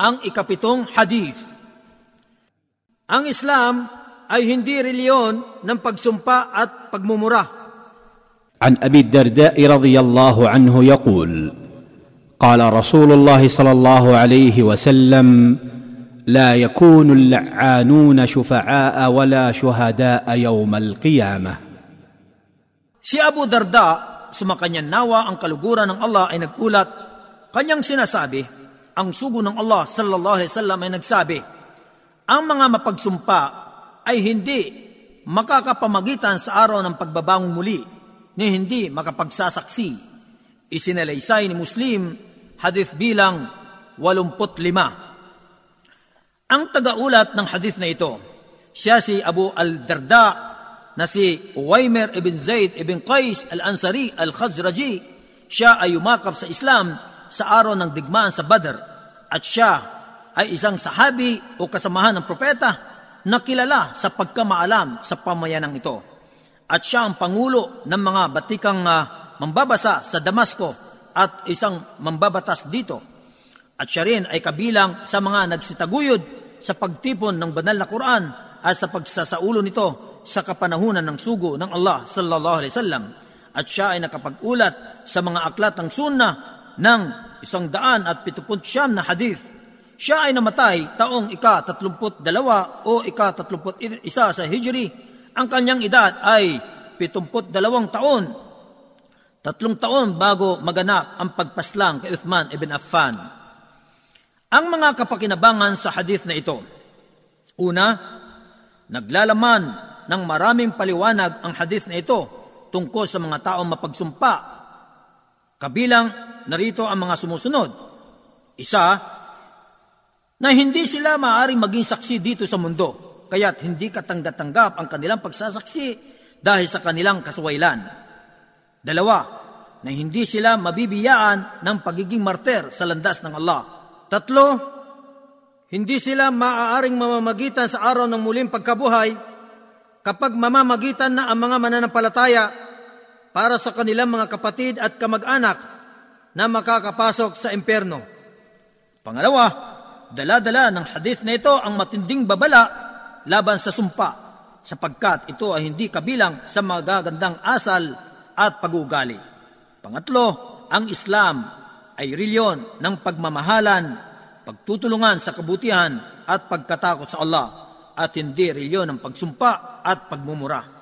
ang ikapitong hadith. Ang Islam ay hindi reliyon ng pagsumpa at pagmumura. عن ابي الدرداء رضي الله عنه يقول قال رسول الله صلى الله عليه وسلم لا يكون اللعانون شفعاء ولا شهداء يوم القيامه Si Abu Darda, sumakanyan nawa ang kaluguran ng Allah ay nagulat. Kanyang sinasabi, ang sugo ng Allah sallallahu alaihi wasallam ay nagsabi, ang mga mapagsumpa ay hindi makakapamagitan sa araw ng pagbabangon muli ni hindi makapagsasaksi. Isinalaysay ni Muslim, hadith bilang 85. Ang tagaulat ng hadith na ito, siya si Abu al-Darda na si Uwaymer ibn Zaid ibn Qais al-Ansari al-Khazraji. Siya ay umakap sa Islam sa araw ng digmaan sa Badr at siya ay isang sahabi o kasamahan ng propeta na kilala sa pagkamaalam sa pamayanang ito. At siya ang pangulo ng mga batikang uh, mambabasa sa Damasco at isang mambabatas dito. At siya rin ay kabilang sa mga nagsitaguyod sa pagtipon ng banal na Quran at sa pagsasaulo nito sa kapanahunan ng sugo ng Allah sallallahu alaihi wasallam at siya ay nakapag-ulat sa mga aklat ng sunnah ng isang daan at pituput siyam na hadith. Siya ay namatay taong ika-tatlumput dalawa o ika-tatlumput isa sa Hijri. Ang kanyang edad ay pitumput dalawang taon. Tatlong taon bago maganap ang pagpaslang kay Uthman ibn Affan. Ang mga kapakinabangan sa hadith na ito. Una, naglalaman ng maraming paliwanag ang hadith na ito tungkol sa mga taong mapagsumpa. Kabilang narito ang mga sumusunod. Isa, na hindi sila maaaring maging saksi dito sa mundo, kaya't hindi katanggatanggap ang kanilang pagsasaksi dahil sa kanilang kaswailan. Dalawa, na hindi sila mabibiyaan ng pagiging martir sa landas ng Allah. Tatlo, hindi sila maaaring mamamagitan sa araw ng muling pagkabuhay kapag mamamagitan na ang mga mananampalataya para sa kanilang mga kapatid at kamag-anak na makakapasok sa impyerno. Pangalawa, dala-dala ng hadith na ito ang matinding babala laban sa sumpa sapagkat ito ay hindi kabilang sa magagandang asal at pagugali. Pangatlo, ang Islam ay reliyon ng pagmamahalan, pagtutulungan sa kabutihan at pagkatakot sa Allah at hindi reliyon ng pagsumpa at pagmumura.